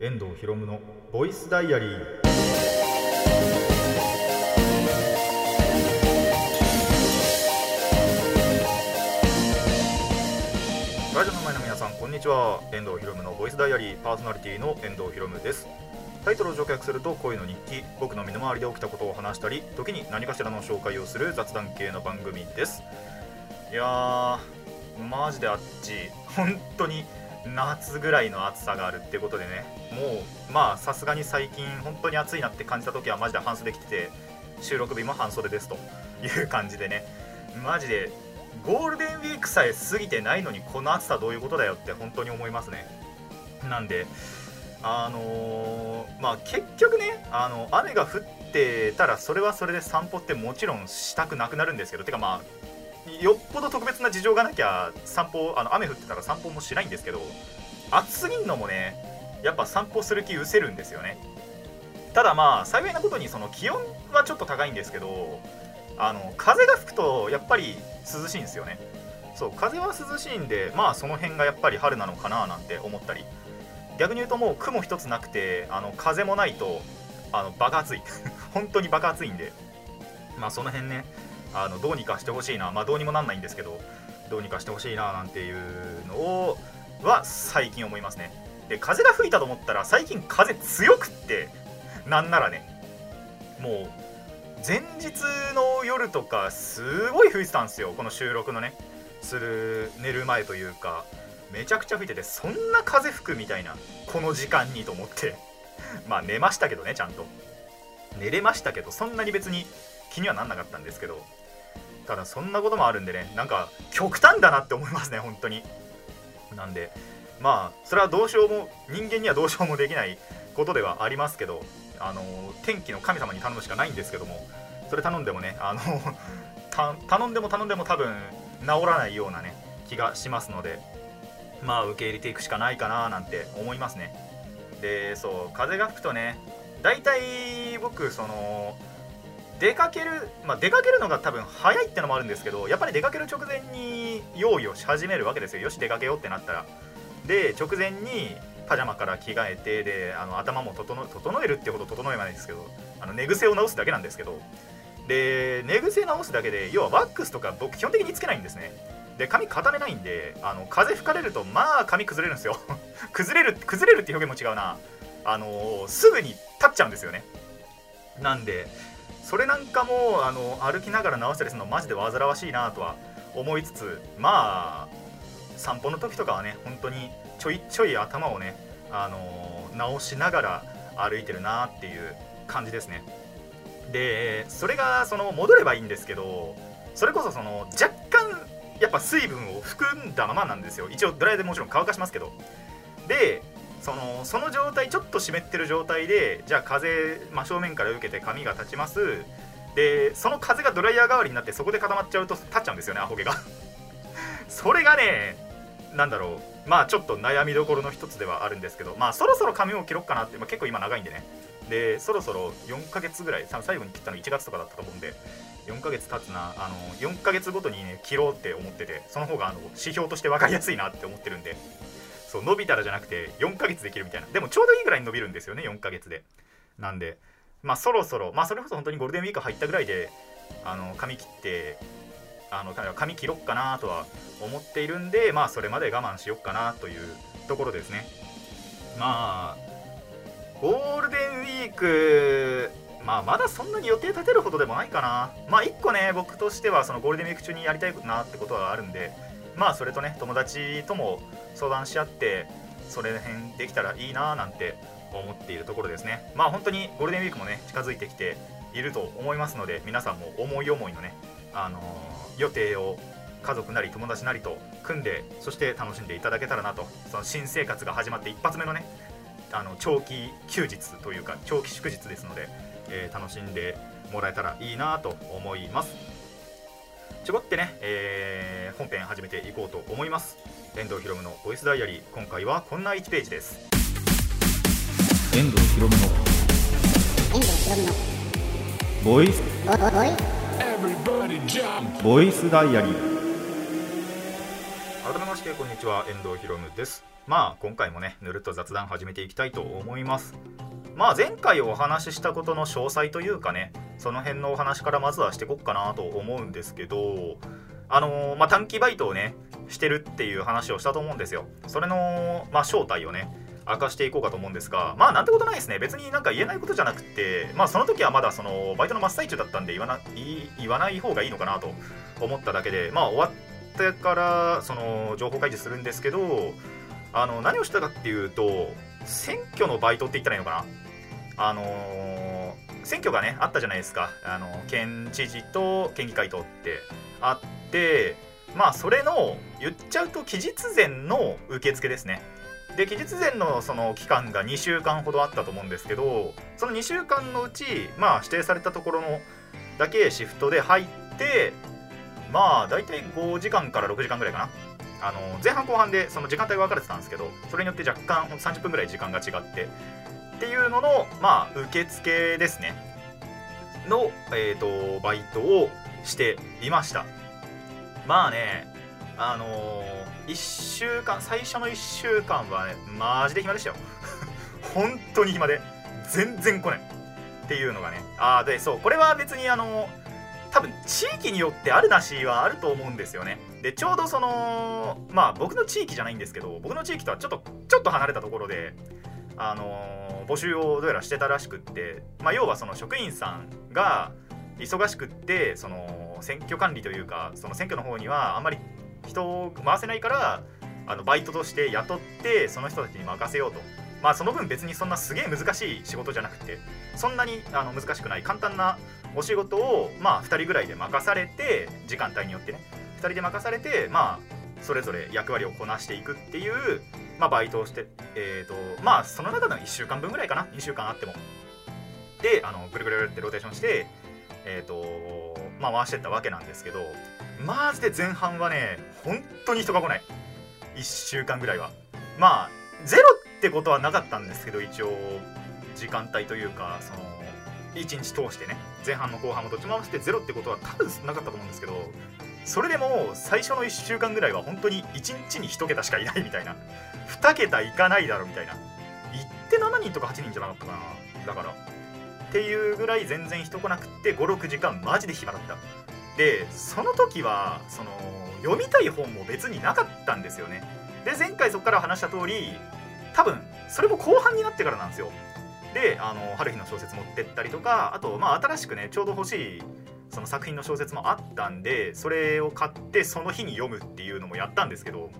遠藤博夢のボイスダイアリー。ラジオの前の皆さんこんにちは。遠藤博夢のボイスダイアリー。パーソナリティの遠藤博夢です。タイトルを直訳すると恋の日記。僕の身の回りで起きたことを話したり時に何かしらの紹介をする雑談系の番組です。いやーマジであっち。本当に夏ぐらいの暑さがあるってことでね。もうまあさすがに最近本当に暑いなって感じた時はマジで半袖着てて収録日も半袖ですという感じでね。マジでゴールデンウィークさえ過ぎてないのにこの暑さどういうことだよって本当に思いますね。なんであのーまあ結局ねあの雨が降ってたらそれはそれで散歩ってもちろんしたくなくなるんですけどてかまあよっぽど特別な事情がなきゃ散歩あの雨降ってたら散歩もしないんですけど暑すぎんのもねやっぱ散歩する気失せるんですよね。ただまあ幸いなことにその気温はちょっと高いんですけどあの風が吹くとやっぱり涼しいんですよね。そう風は涼しいんでまあその辺がやっぱり春なのかななんて思ったり。逆に言うともう雲一つなくてあの風もないとあのバカ暑い。本当にバカ暑いんで。まあその辺ねあのどうにかしてほしいな。まあどうにもなんないんですけどどうにかしてほしいななんていうのをは最近思いますね。で風が吹いたと思ったら最近風強くってなんならねもう前日の夜とかすごい吹いてたんですよ。この収録のねする寝る前というかめちゃくちゃ吹いててそんな風吹くみたいなこの時間にと思って。まあ寝ましたけどねちゃんと。寝れましたけどそんなに別に気にはなんなかったんですけど。ただそんなこともあるんでねなんか極端だなって思いますね本当に。なんでまあそれはどうしようも人間にはどうしようもできないことではありますけどあの天気の神様に頼むしかないんですけどもそれ頼んでもねあの 頼んでも頼んでも多分治らないようなね気がしますのでまあ受け入れていくしかないかななんて思いますね。でそう風が吹くとね大体僕その出かけるまあ出かけるのが多分早いってのもあるんですけどやっぱり出かける直前に用意をし始めるわけですよ。よし出かけようってなったら。で直前にパジャマから着替えてであの頭も整えるってほど整えないんですけどあの寝癖を直すだけなんですけど。で寝癖直すだけで要はワックスとか僕基本的につけないんですね。で髪固めないんであの風吹かれるとまあ髪崩れるんですよ。崩れる崩れるって表現も違うな。あのすぐに立っちゃうんですよね。なんでそれなんかもあの歩きながら直したりするのマジで煩わしいなとは思いつつまあ散歩の時とかはね本当にちょいちょい頭をねあの直しながら歩いてるなっていう感じですね。でそれがその戻ればいいんですけどそれこそその若干やっぱ水分を含んだままなんですよ。一応ドライヤーでもちろん乾かしますけど。でそのその状態ちょっと湿ってる状態でじゃあ風真正面から受けて髪が立ちます。でその風がドライヤー代わりになってそこで固まっちゃうと立っちゃうんですよねアホ毛が。それがねなんだろう。まあちょっと悩みどころの一つではあるんですけど。まあそろそろ髪を切ろうかなって、まあ、結構今長いんでね。でそろそろ4ヶ月ぐらい最後に切ったの1月とかだったと思うんで。4ヶ月経つなあの4ヶ月ごとにね切ろうって思っててその方があの指標として分かりやすいなって思ってるんで。そう伸びたらじゃなくて4ヶ月できるみたいな。でもちょうどいいぐらいに伸びるんですよね4ヶ月で。なんでまあそろそろまあそれこそ本当にゴールデンウィーク入ったぐらいであの髪切ってあの髪切ろっかなとは思っているんでまあそれまで我慢しよっかなというところですね。まあゴールデンウィークまあまだそんなに予定立てるほどでもないかな。まあ1個ね僕としてはそのゴールデンウィーク中にやりたいなってことはあるんでまあそれとね友達とも相談し合ってそれ辺できたらいいななんて思っているところですね。まあ本当にゴールデンウィークもね近づいてきていると思いますので皆さんも思い思いのねあのー、予定を家族なり友達なりと組んでそして楽しんでいただけたらなと。その新生活が始まって一発目のねあの長期休日というか長期祝日ですので、えー、楽しんでもらえたらいいなと思います。ちょこってね、えー、本編始めていこうと思います。遠藤ひろむのボイスダイアリー。今回はこんな1ページです。遠藤ひろむの遠藤ひろむのボイスボイスダイアリー。改めましてこんにちは。遠藤ひろむです。まあ今回もねぬるっと雑談始めていきたいと思います。まあ前回お話ししたことの詳細というかねその辺のお話からまずはしていこっかなと思うんですけどあのー、まあ短期バイトをねしてるっていう話をしたと思うんですよ。それのまあ正体をね明かしていこうかと思うんですがまあなんてことないですね。別になんか言えないことじゃなくてまあその時はまだそのバイトの真っ最中だったんで言わな言わない方がいいのかなと思っただけでまあ終わってからその情報開示するんですけどあの何をしたかっていうと選挙のバイトって言ったらいいのかな。あのー、選挙がねあったじゃないですか。あの県知事と県議会とって。あってまあそれの言っちゃうと期日前の受付ですね。で期日前のその期間が2週間ほどあったと思うんですけどその2週間のうちまあ指定されたところのだけシフトで入ってまあ大体5時間から6時間ぐらいかな。あの前半後半でその時間帯が分かれてたんですけどそれによって若干30分ぐらい時間が違って。っていうののまあ受付ですね。の、えーと、バイトをしていました。まあねあのー、1週間最初の1週間はねマジで暇でしたよ。本当に暇で全然来ない。っていうのがね。ああでそうこれは別にあの多分地域によってあるなしはあると思うんですよね。でちょうどそのまあ僕の地域じゃないんですけど僕の地域とはちょっとちょっと離れたところであの募集をどうやらしてたらしくって、まあ、要はその職員さんが忙しくってその選挙管理というかその選挙の方にはあんまり人を回せないからあのバイトとして雇ってその人たちに任せようと。まあその分別にそんなすげえ難しい仕事じゃなくてそんなにあの難しくない簡単なお仕事をまあ2人ぐらいで任されて時間帯によってね2人で任されてまあそれぞれ役割をこなしていくっていう、まあ、バイトをしてえっ、ー、とまあその中の1週間分ぐらいかな2週間あっても。であのぐるぐるってローテーションしてえっ、ー、とまあ回してったわけなんですけどマジで前半はね本当に人が来ない。1週間ぐらいは。まあゼロってことはなかったんですけど一応時間帯というかその1日通してね前半も後半もどっちも合わせてゼロってことは多分なかったと思うんですけどそれでも最初の1週間ぐらいは本当に1日に1桁しかいないみたいな。2桁いかないだろみたいな。行って7人とか8人じゃなかったかな。だからっていうぐらい全然人来なくって56時間マジで暇だった。でその時はその読みたい本も別になかったんですよね。で前回そこから話した通り多分それも後半になってからなんですよ。であの春日の小説持ってったりとかあとまあ新しくねちょうど欲しいその作品の小説もあったんでそれを買ってその日に読むっていうのもやったんですけど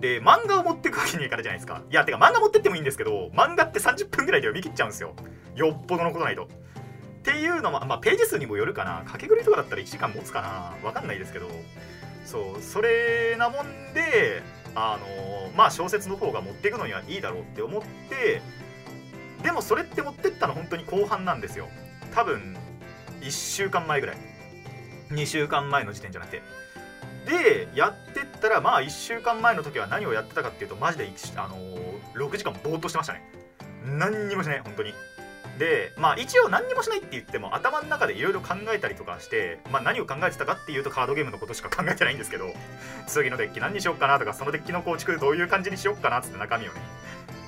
で漫画を持ってくわけにはいかないじゃないですか。いやてか漫画持ってってもいいんですけど漫画って30分ぐらいで読み切っちゃうんですよ。よっぽどのことないと。っていうのもまあページ数にもよるかな。掛け繰りとかだったら1時間持つかな。わかんないですけど。そうそれなもんであのまあ小説の方が持っていくのにはいいだろうって思ってでもそれって持ってったの本当に後半なんですよ。多分1週間前ぐらい。2週間前の時点じゃなくて。でやってったらまあ1週間前の時は何をやってたかっていうとマジで、あのー、6時間ぼーっとしてましたね。何にもしない本当に。でまあ一応何にもしないって言っても頭の中でいろいろ考えたりとかして、まあ、何を考えてたかっていうとカードゲームのことしか考えてないんですけど 次のデッキ何にしよっかなとかそのデッキの構築どういう感じにしよっかなっつって中身をね。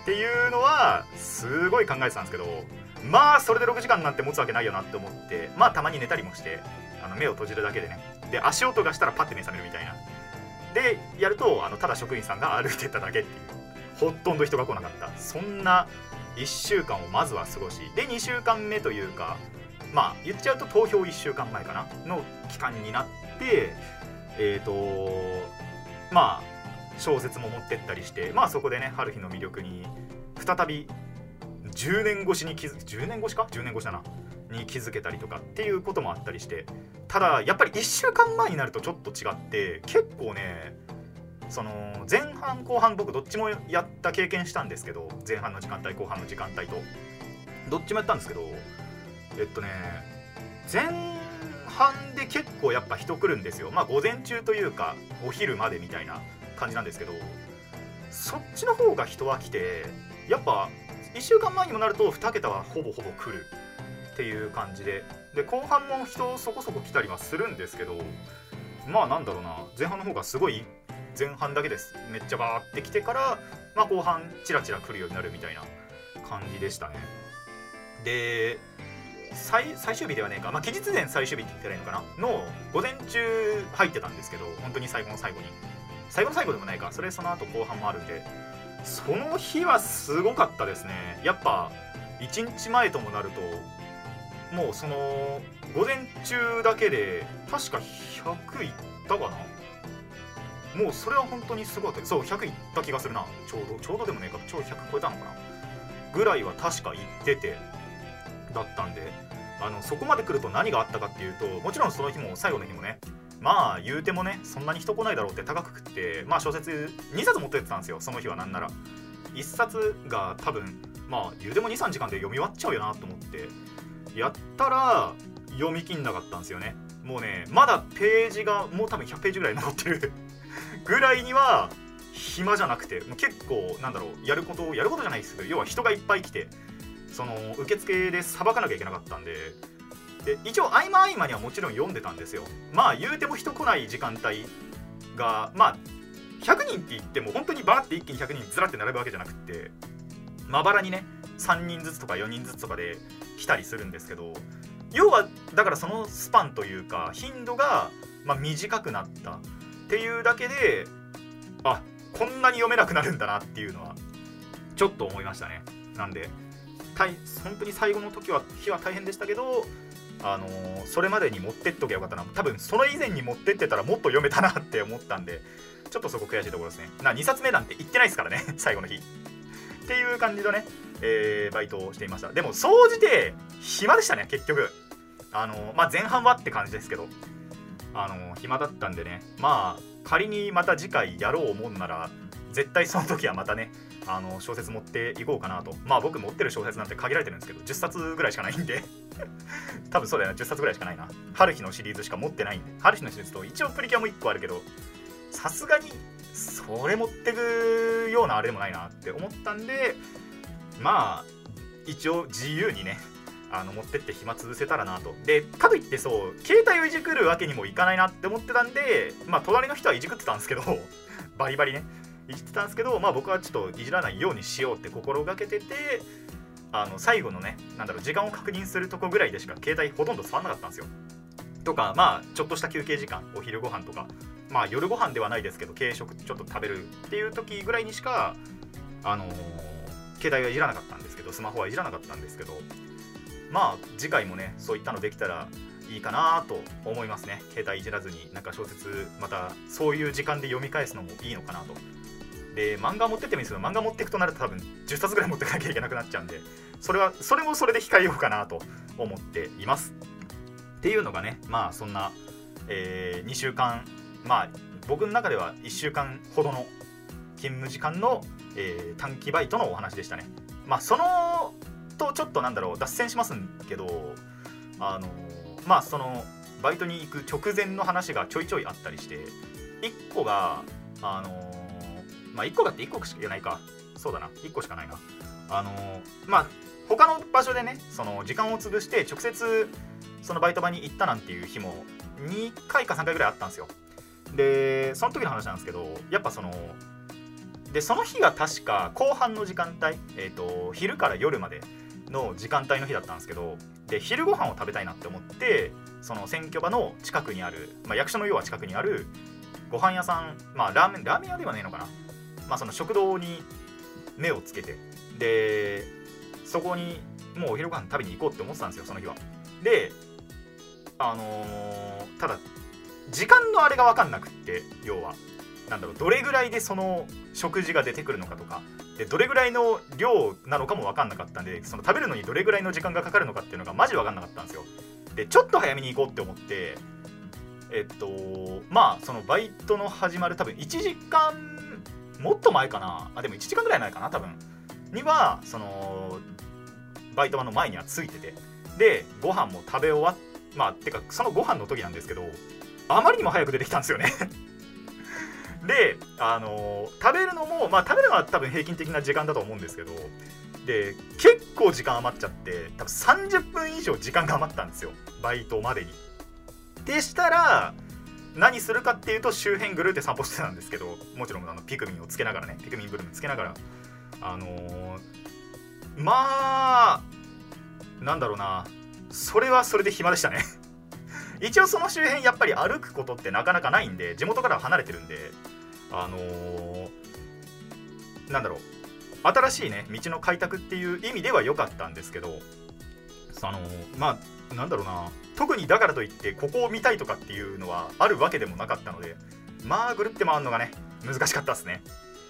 っていうのはすごい考えてたんですけどまあそれで6時間なんて持つわけないよなって思ってまあたまに寝たりもしてあの目を閉じるだけでね。で足音がしたらパッて目覚めるみたいな。でやるとあのただ職員さんが 歩いてっただけっていう。ほとんど人が来なかった。そんな1週間をまずは過ごしで2週間目というかまあ言っちゃうと投票1週間前かな？の期間になってえっ、ー、とまあ小説も持ってったりしてまあそこでね春日の魅力に再び10年越しに気づ10年越しか？10年越しだな。に気づけたりとかっていうこともあったりしてただやっぱり1週間前になるとちょっと違って結構ねその前半後半僕どっちもやった経験したんですけど前半の時間帯後半の時間帯とどっちもやったんですけどえっとね前半で結構やっぱ人来るんですよ。まあ午前中というかお昼までみたいな感じなんですけどそっちの方が人は来てやっぱ1週間前にもなると2桁はほぼほぼ来る。っていう感じで。で後半も人そこそこ来たりはするんですけどまあなんだろうな。前半の方がすごい前半だけです。めっちゃバーって来てからまあ、後半チラチラ来るようになるみたいな感じでしたね。で最終日ではねえか、まあ、期日前最終日って言ったらいいのかな。の午前中入ってたんですけど本当に最後の最後に。最後の最後でもないか。それその後後半もあるんで。その日はすごかったですね。やっぱ1日前ともなるともうその午前中だけで確か100いったかな？もうそれは本当にすごかった。そう100いった気がするな。ちょうどちょうどでもねえか。ちょうど100超えたのかな？ぐらいは確か行っててだったんで。あのそこまで来ると何があったかっていうともちろんその日も最後の日もねまあ言うてもねそんなに人来ないだろうって高く食ってまあ小説2冊持ってってたんですよ。その日はなんなら。1冊が多分まあ言うても23時間で読み終わっちゃうよなと思って。やったら読み切んなかったんですよね。もうねまだページがもう多分100ページぐらい残ってる ぐらいには暇じゃなくてもう結構なんだろうやることやることじゃないですけど要は人がいっぱい来てその受付でさばかなきゃいけなかったんでで一応合間合間にはもちろん読んでたんですよ。まあ言うても人来ない時間帯がまあ100人って言っても本当にバーって一気に100人ずらって並ぶわけじゃなくってまばらにね3人ずつとか4人ずつとかで来たりするんですけど要はだからそのスパンというか頻度が、ま、短くなったっていうだけであこんなに読めなくなるんだなっていうのはちょっと思いましたね。なんで本当に最後の時は日は大変でしたけどあのー、それまでに持ってっときゃよかったな。多分その以前に持ってってたらもっと読めたなって思ったんでちょっとそこ悔しいところですね。な2冊目なんて言ってないですからね最後の日。っていう感じのね、えー、バイトをしていました。でも総じて暇でしたね結局。あのまあ前半はって感じですけど。あの暇だったんでね。まあ仮にまた次回やろう思うなら絶対その時はまたねあの小説持っていこうかなと。まあ僕持ってる小説なんて限られてるんですけど10冊ぐらいしかないんで。多分そうだよな10冊ぐらいしかないな。春日のシリーズしか持ってないんで。春日のシリーズと一応プリキュアも1個あるけどさすがにそれ持ってくようなあれでもないなって思ったんでまあ一応自由にねあの持ってって暇潰せたらなと。でかといってそう携帯をいじくるわけにもいかないなって思ってたんでまあ隣の人はいじくってたんですけど バリバリね。いじってたんですけどまあ僕はちょっといじらないようにしようって心がけててあの最後のねなんだろう時間を確認するとこぐらいでしか携帯ほとんど触んなかったんですよ。とかまあちょっとした休憩時間お昼ご飯とか。まあ夜ご飯ではないですけど軽食ちょっと食べるっていう時ぐらいにしかあのー、携帯はいじらなかったんですけどスマホはいじらなかったんですけどまあ次回もねそういったのできたらいいかなと思いますね。携帯いじらずになんか小説またそういう時間で読み返すのもいいのかなと。で漫画持ってってもいいんですけど漫画持っていくとなると多分10冊ぐらい持ってかなきゃいけなくなっちゃうんでそれはそれもそれで控えようかなと思っています。っていうのがねまあそんな、えー、2週間まあ僕の中では1週間ほどの勤務時間の、えー、短期バイトのお話でしたね。まあそのとちょっとなんだろう脱線しますけどあのまあそのバイトに行く直前の話がちょいちょいあったりして1個があのまあ1個だって1個しかないか。そうだな。1個しかないな。あのまあ他の場所でねその時間を潰して直接そのバイト場に行ったなんていう日も2回か3回ぐらいあったんですよ。でその時の話なんですけどやっぱそのでその日が確か後半の時間帯、えーと、昼から夜までの時間帯の日だったんですけどで昼ご飯を食べたいなって思ってその選挙場の近くにある、まあ、役所の要は近くにあるご飯屋さんまあラーメンラーメン屋ではねえのかなまあその食堂に目をつけてでそこにもうお昼ご飯食べに行こうって思ってたんですよその日は。であのー、ただ時間のあれが分かんなくって要は。なんだろうどれぐらいでその食事が出てくるのかとかでどれぐらいの量なのかも分かんなかったんでその食べるのにどれぐらいの時間がかかるのかっていうのがマジ分かんなかったんですよ。でちょっと早めに行こうって思ってえっとまあそのバイトの始まる多分1時間もっと前かな。あでも1時間ぐらい前かな多分。にはそのバイト場の前にはついてて。でご飯も食べ終わっまあてかそのご飯の時なんですけどあまりにも早く出てきたんですよね。で、あの、食べるのも、まあ、食べるのは多分平均的な時間だと思うんですけど、で、結構時間余っちゃって、多分30分以上時間が余ったんですよ。バイトまでに。でしたら、何するかっていうと周辺ぐるって散歩してたんですけどもちろんあのピクミンをつけながらねピクミンブルームつけながらあのー、まあなんだろうなそれはそれで暇でしたね一応その周辺やっぱり歩くことってなかなかないんで地元から離れてるんであのー、なんだろう新しいね道の開拓っていう意味では良かったんですけどあの、まあなんだろうな特にだからといってここを見たいとかっていうのはあるわけでもなかったのでまあぐるって回るのがね難しかったですね。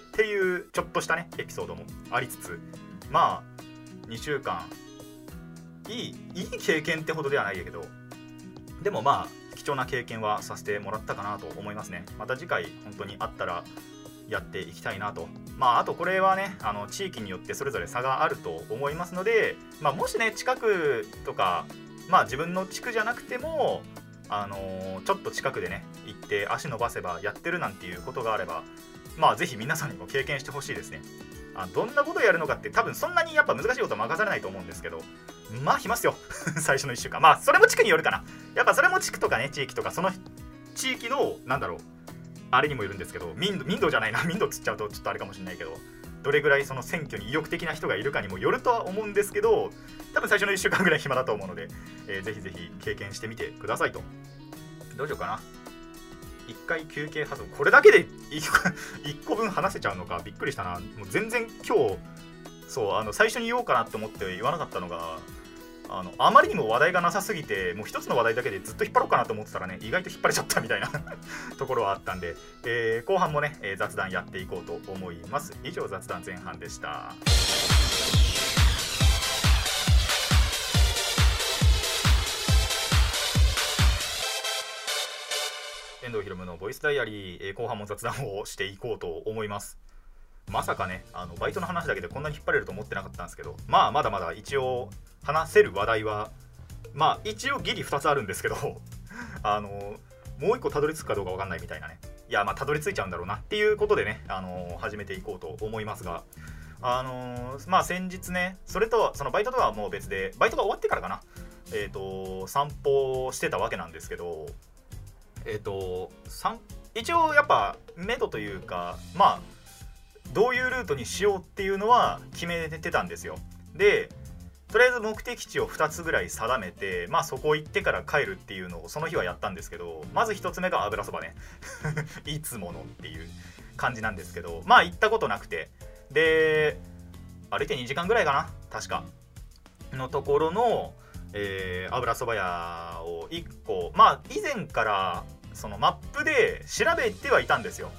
っていうちょっとしたねエピソードもありつつまあ2週間いいいい経験ってほどではないけどでもまあ貴重な経験はさせてもらったかなと思いますね。また次回本当にあったらやっていきたいなと。まああとこれはねあの地域によってそれぞれ差があると思いますので、まあ、もしね近くとかまあ自分の地区じゃなくてもあのー、ちょっと近くでね行って足伸ばせばやってるなんていうことがあればまあぜひ皆さんにも経験してほしいですね。あどんなことをやるのかって多分そんなにやっぱ難しいことは任されないと思うんですけど。まあ来ますよ。最初の1週間。まあそれも地区によるかな。やっぱそれも地区とかね地域とかその地域のなんだろう。あれにもよるんですけど。民度民度じゃないな。民度つっちゃうとちょっとあれかもしれないけど。どれぐらいその選挙に意欲的な人がいるかにもよるとは思うんですけど。多分最初の1週間ぐらい暇だと思うので、えー、ぜひぜひ経験してみてくださいと。どうしようかな。1回休憩挟む。これだけで 1, 個分話せちゃうのかびっくりしたな。もう全然今日そうあの最初に言おうかなって思って言わなかったのがあのあまりにも話題がなさすぎてもう一つの話題だけでずっと引っ張ろうかなと思ってたらね意外と引っ張れちゃったみたいな ところはあったんで、えー、後半もね、えー、雑談やっていこうと思います。以上雑談前半でした。遠藤ひろむのボイスダイアリー、えー、後半も雑談をしていこうと思います。まさかねあのバイトの話だけでこんなに引っ張れると思ってなかったんですけどまあまだまだ一応話せる話題はまあ一応ギリ2つあるんですけど あのもう1個たどり着くかどうか分かんないみたいなね。いやまあたどり着いちゃうんだろうなっていうことでねあの始めていこうと思いますがあのまあ先日ねそれとそのバイトとはもう別でバイトが終わってからかな。えっ、ー、と散歩してたわけなんですけどえっ、ー、と一応やっぱ目処というかまあどういうルートにしようっていうのは決めてたんですよ。でとりあえず目的地を2つぐらい定めてまあそこ行ってから帰るっていうのをその日はやったんですけどまず1つ目が油そばね。いつものっていう感じなんですけどまあ行ったことなくて。で歩いて2時間ぐらいかな確か。のところの、えー、油そば屋を1個まあ以前からそのマップで調べてはいたんですよ。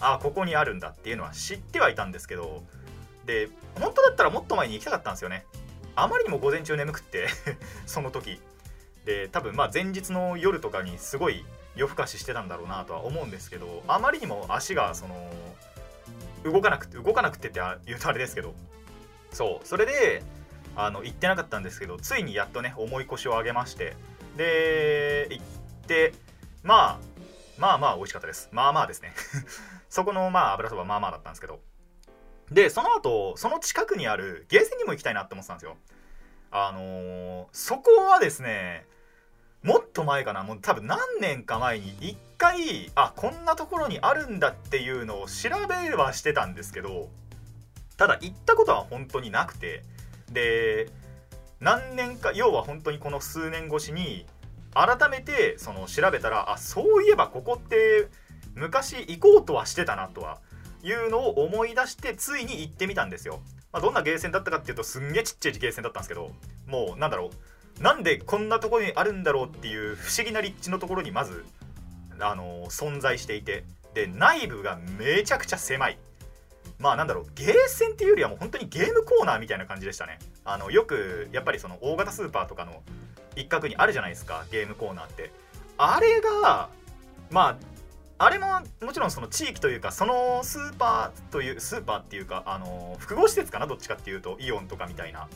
あここにあるんだっていうのは知ってはいたんですけどで本当だったらもっと前に行きたかったんですよね。あまりにも午前中眠くって その時。で多分まあ前日の夜とかにすごい夜更かししてたんだろうなとは思うんですけどあまりにも足がその動かなくて動かなくてって言うとあれですけど。そうそれであの行ってなかったんですけどついにやっとね重い腰を上げましてで行ってまあまあまあ美味しかったです。まあまあですね。そこのまあ油そばまあまあだったんですけど。でその後その近くにあるゲーセンにも行きたいなって思ってたんですよ。あのー、そこはですねもっと前かな。もう多分何年か前に一回あこんなところにあるんだっていうのを調べはしてたんですけどただ行ったことは本当になくてで何年か要は本当にこの数年越しに改めてその調べたらあそういえばここって昔行こうとはしてたなとはいうのを思い出してついに行ってみたんですよ、まあ、どんなゲーセンだったかっていうとすんげえちっちゃいゲーセンだったんですけどもうなんだろうなんでこんなとこにあるんだろうっていう不思議な立地のところにまずあのー、存在していてで内部がめちゃくちゃ狭い。まあなんだろうゲーセンっていうよりはもう本当にゲームコーナーみたいな感じでしたね。あのよくやっぱりその大型スーパーとかの一角にあるじゃないですかゲームコーナーって。あれがまああれももちろんその地域というかそのスーパーというスーパーっていうかあの複合施設かなどっちかっていうとイオンとかみたいな。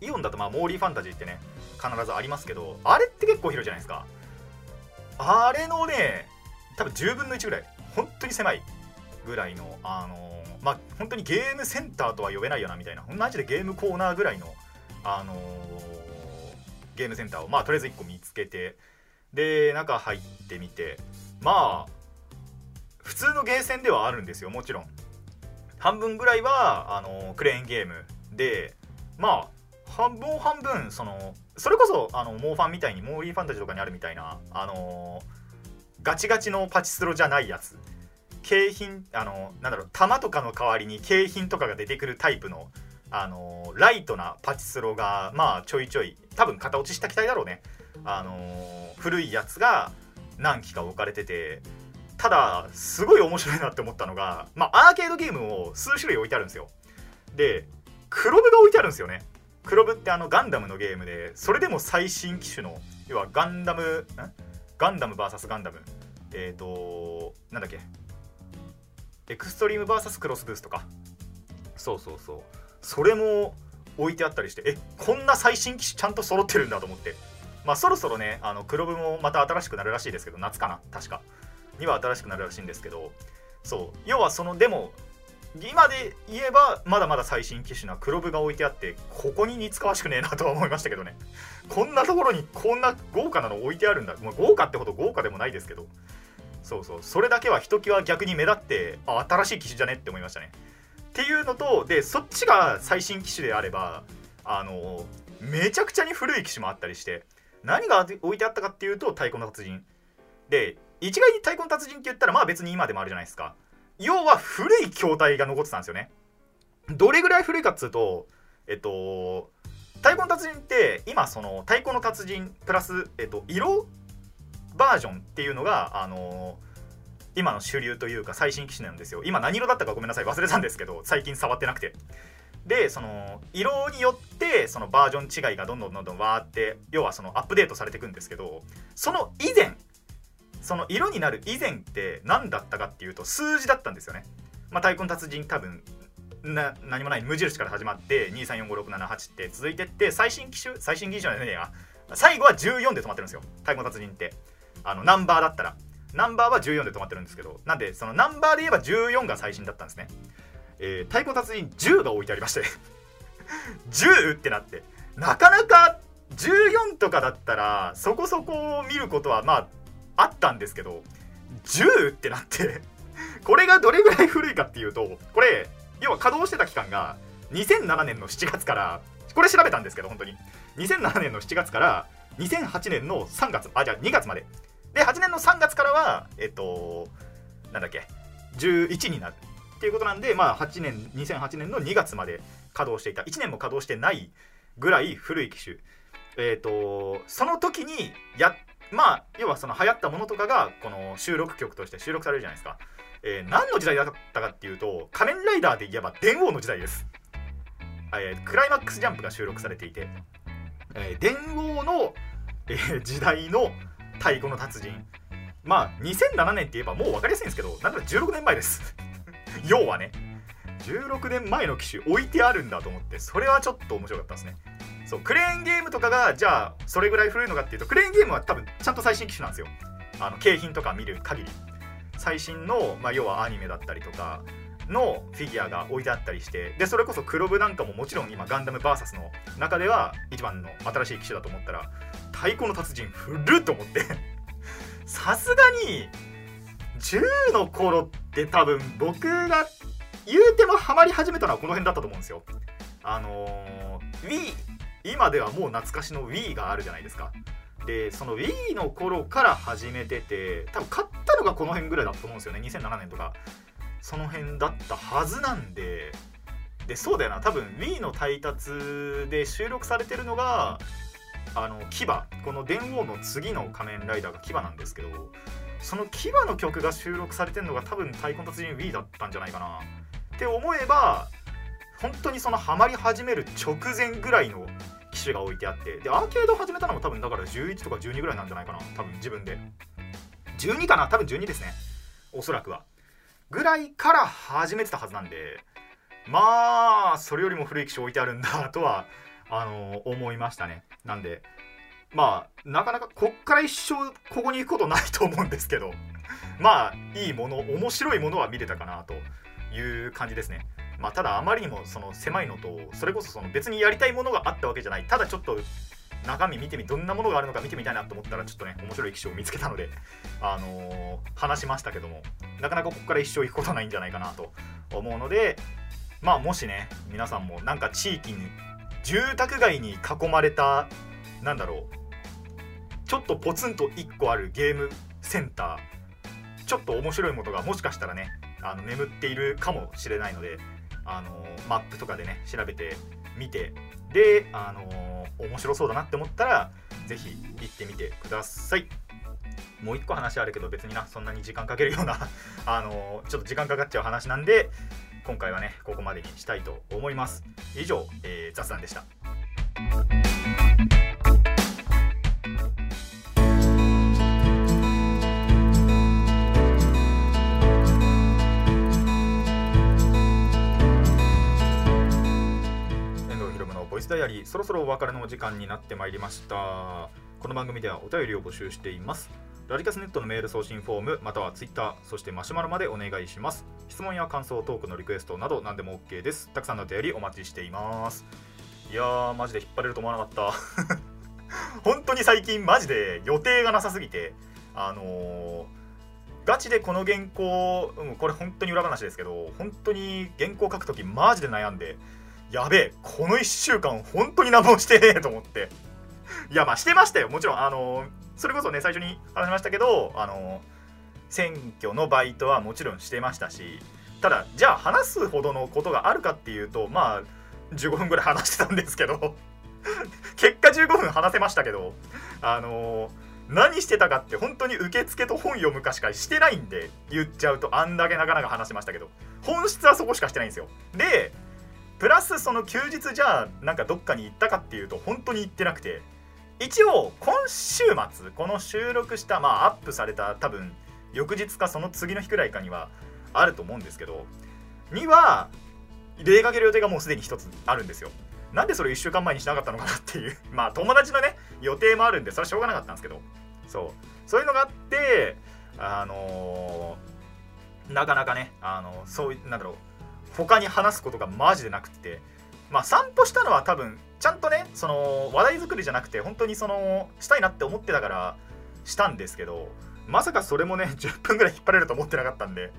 イオンだとまあモーリーファンタジーってね必ずありますけどあれって結構広いじゃないですか。あれのね多分10分の1ぐらい。本当に狭い。ぐらいのあのまあ本当にゲームセンターとは呼べないよなみたいなマジでゲームコーナーぐらいのあのゲームセンターをまあとりあえず1個見つけてで中入ってみてまあ普通のゲーセンではあるんですよもちろん。半分ぐらいはあのクレーンゲームでまあ半分半分そのそれこそあのモーファンみたいにモーリーファンタジーとかにあるみたいなあのガチガチのパチスロじゃないやつ。景品あのなんだろう弾とかの代わりに景品とかが出てくるタイプのあのライトなパチスロがまあちょいちょい多分型落ちした機体だろうね。あの古いやつが何機か置かれててただすごい面白いなって思ったのがまあアーケードゲームを数種類置いてあるんですよ。でクロブが置いてあるんですよね。クロブってあのガンダムのゲームでそれでも最新機種の要はガンダムガンダム VS ガンダム。えっ、ー、となんだっけ？エクストリーム VS クロスブースとか。そうそうそう。それも置いてあったりしてえこんな最新機種ちゃんと揃ってるんだと思って。まあそろそろねあの黒部もまた新しくなるらしいですけど夏かな確か。には新しくなるらしいんですけど。そう。要はそのでも今で言えばまだまだ最新機種な黒部が置いてあってここに似つかわしくねえなとは思いましたけどね。こんなところにこんな豪華なの置いてあるんだ、まあ、豪華ってほど豪華でもないですけど。そうそう。それだけはひときわ逆に目立ってあ新しい機種じゃねって思いましたね。っていうのとでそっちが最新機種であればあのめちゃくちゃに古い機種もあったりして何が置いてあったかっていうと太鼓の達人。で一概に太鼓の達人って言ったらまあ別に今でもあるじゃないですか。要は古い筐体が残ってたんですよね。どれぐらい古いかっつうとえっと太鼓の達人って今その太鼓の達人プラス、えっと、色バージョンっていうのがあの今の主流というか最新機種なんですよ。今何色だったかごめんなさい。忘れたんですけど最近触ってなくて。でその色によってそのバージョン違いがどんどんどんどんわーって要はそのアップデートされていくんですけどその以前その色になる以前って何だったかっていうと数字だったんですよね。まあ、太鼓の達人多分な何もない無印から始まって234567って続いてって最新機種最新機種じゃないや。最後は14で止まってるんですよ。太鼓の達人って。あのナンバーだったら。ナンバーは14で止まってるんですけどなんでそのナンバーで言えば14が最新だったんですね。えー、太鼓達人10が置いてありまして。10ってなって。なかなか14とかだったらそこそこを見ることはまああったんですけど10ってなって。これがどれぐらい古いかっていうとこれ要は稼働してた期間が2007年の7月からこれ調べたんですけど本当に。2007年の7月から2008年の3月あじゃあ2月まで。で8年の3月からはえっとなんだっけ11になる。っていうことなんで、まあ、8年2008年の2月まで稼働していた。1年も稼働してないぐらい古い機種。えっ、とその時にやまあ要はその流行ったものとかがこの収録曲として収録されるじゃないですか、えー、何の時代だったかっていうと仮面ライダーで言えば電王の時代です、え、クライマックスジャンプが収録されていて、え、電王の、え、時代の太鼓の達人。まあ2007年って言えばもう分かりやすいんですけどなんと16年前です。要はね16年前の機種置いてあるんだと思ってそれはちょっと面白かったですね。そうクレーンゲームとかがじゃあそれぐらい古いのかっていうとクレーンゲームは多分ちゃんと最新機種なんですよ。あの景品とか見る限り。最新の、まあ、要はアニメだったりとかのフィギュアが置いてあったりしてでそれこそ黒部なんかももちろん今ガンダム VS の中では一番の新しい機種だと思ったら太鼓の達人古っと思って さすがに10の頃って多分僕が言うてもハマり始めたのはこの辺だったと思うんですよ。あのー、Wii 今ではもう懐かしの Wii があるじゃないですか。でその Wii の頃から始めてて多分買ったのがこの辺ぐらいだったと思うんですよね2007年とかその辺だったはずなんででそうだよな。多分 Wii の配達で収録されてるのがあの牙この電王の次の仮面ライダーが牙なんですけどその牙の曲が収録されてるのが多分太鼓の達人 Wii だったんじゃないかな。って思えば本当にそのハマり始める直前ぐらいの機種が置いてあってでアーケード始めたのも多分だから11とか12ぐらいなんじゃないかな。多分自分で。12かな？多分12ですね。おそらくは。ぐらいから始めてたはずなんでまあそれよりも古い機種置いてあるんだとは あの思いましたね。なんでまあなかなかこっから一生ここに行くことないと思うんですけど まあいいもの面白いものは見れたかなという感じですね。まあただあまりにもその狭いのとそれこそその別にやりたいものがあったわけじゃない。ただちょっと中身見てみどんなものがあるのか見てみたいなと思ったらちょっとね面白い機種を見つけたので あのー、話しましたけどもなかなかここから一生行くことないんじゃないかなと思うのでまあもしね皆さんもなんか地域に住宅街に囲まれたなんだろうちょっとポツンと1個あるゲームセンターちょっと面白いものがもしかしたらねあの眠っているかもしれないのであのマップとかでね調べて見てであの面白そうだなって思ったら是非行ってみてください。もう一個話あるけど別になそんなに時間かけるような あのちょっと時間かかっちゃう話なんで今回はねここまでにしたいと思います。以上、えー、雑談でした。そろそろお別れのお時間になってまいりました。この番組ではお便りを募集しています。ラディカスネットのメール送信フォームまたはツイッターそしてマシュマロまでお願いします。質問や感想トークのリクエストなど何でも OK です。たくさんのお便りお待ちしています。いやーマジで引っ張れると思わなかった。本当に最近マジで予定がなさすぎてあのー、ガチでこの原稿、うん、これ本当に裏話ですけど本当に原稿書くときマジで悩んでやべえこの1週間本当に何もしてねえと思って。いやまあしてましたよ。もちろんあのそれこそね最初に話しましたけどあの選挙のバイトはもちろんしてましたしただじゃあ話すほどのことがあるかっていうとまあ15分ぐらい話してたんですけど結果15分話せましたけどあの何してたかって本当に受付と本読むかしかしてないんで言っちゃうとあんだけなかなか話しましたけど本質はそこしかしてないんですよ。でプラスその休日じゃあなんかどっかに行ったかっていうと本当に行ってなくて。一応今週末この収録したまあアップされた多分翌日かその次の日くらいかにはあると思うんですけどには出かける予定がもうすでに一つあるんですよ。なんでそれ1週間前にしなかったのかなっていう。まあ友達のね予定もあるんでそれはしょうがなかったんですけど。そう。そういうのがあってあのー、なかなかねあのそういうなんだろう他に話すことがマジでなくってまあ散歩したのは多分ちゃんとねその話題作りじゃなくて本当にそのしたいなって思ってたからしたんですけどまさかそれもね 10分ぐらい引っ張れると思ってなかったんで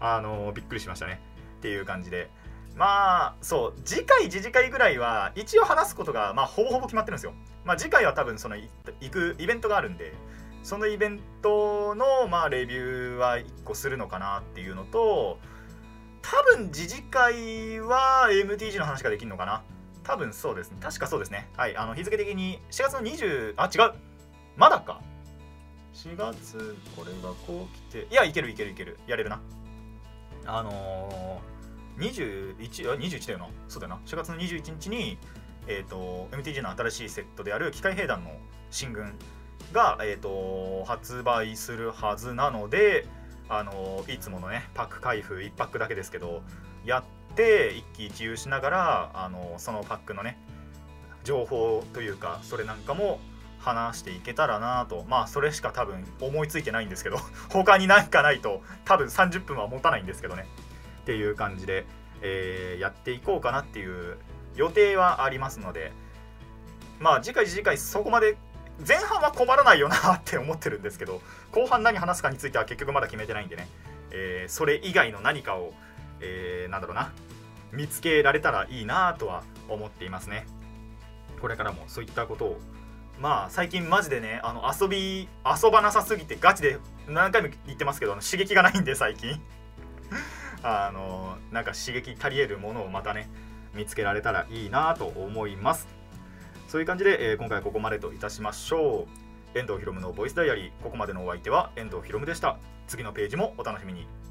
あのびっくりしましたね。っていう感じで。まあそう次回次次回ぐらいは一応話すことがまあほぼほぼ決まってるんですよ。まあ次回は多分その行くイベントがあるんでそのイベントのまあレビューは1個するのかなっていうのと多分自治会は MTG の話ができるのかな？多分そうですね。確かそうですね。はいあの日付的に4月の20あ違う。まだか。4月これがこう来て。いやいけるいけるいける。やれるな。あのー、21あ21だよな。そうだよな。4月の21日にえっ、ー、と MTG の新しいセットである機械兵団の進軍が、えーと発売するはずなのであのいつものねパック開封1パックだけですけどやって一喜一憂しながらあのそのパックのね情報というかそれなんかも話していけたらなと。まあそれしか多分思いついてないんですけど 他に何かないと多分30分は持たないんですけどね。っていう感じで、えー、やっていこうかなっていう予定はありますのでまあ次回次回そこまで前半は困らないよなって思ってるんですけど後半何話すかについては結局まだ決めてないんでね、えー、それ以外の何かを、えー、なんだろうな。見つけられたらいいなとは思っていますね。これからもそういったことを。まあ最近マジでねあの遊び遊ばなさすぎてガチで何回も言ってますけど刺激がないんで最近。あのなんか刺激足りえるものをまたね見つけられたらいいなと思います。そういう感じで、えー、今回はここまでといたしましょう。遠藤ひろむのボイスダイアリー。ここまでのお相手は遠藤ひろむでした。次のページもお楽しみに。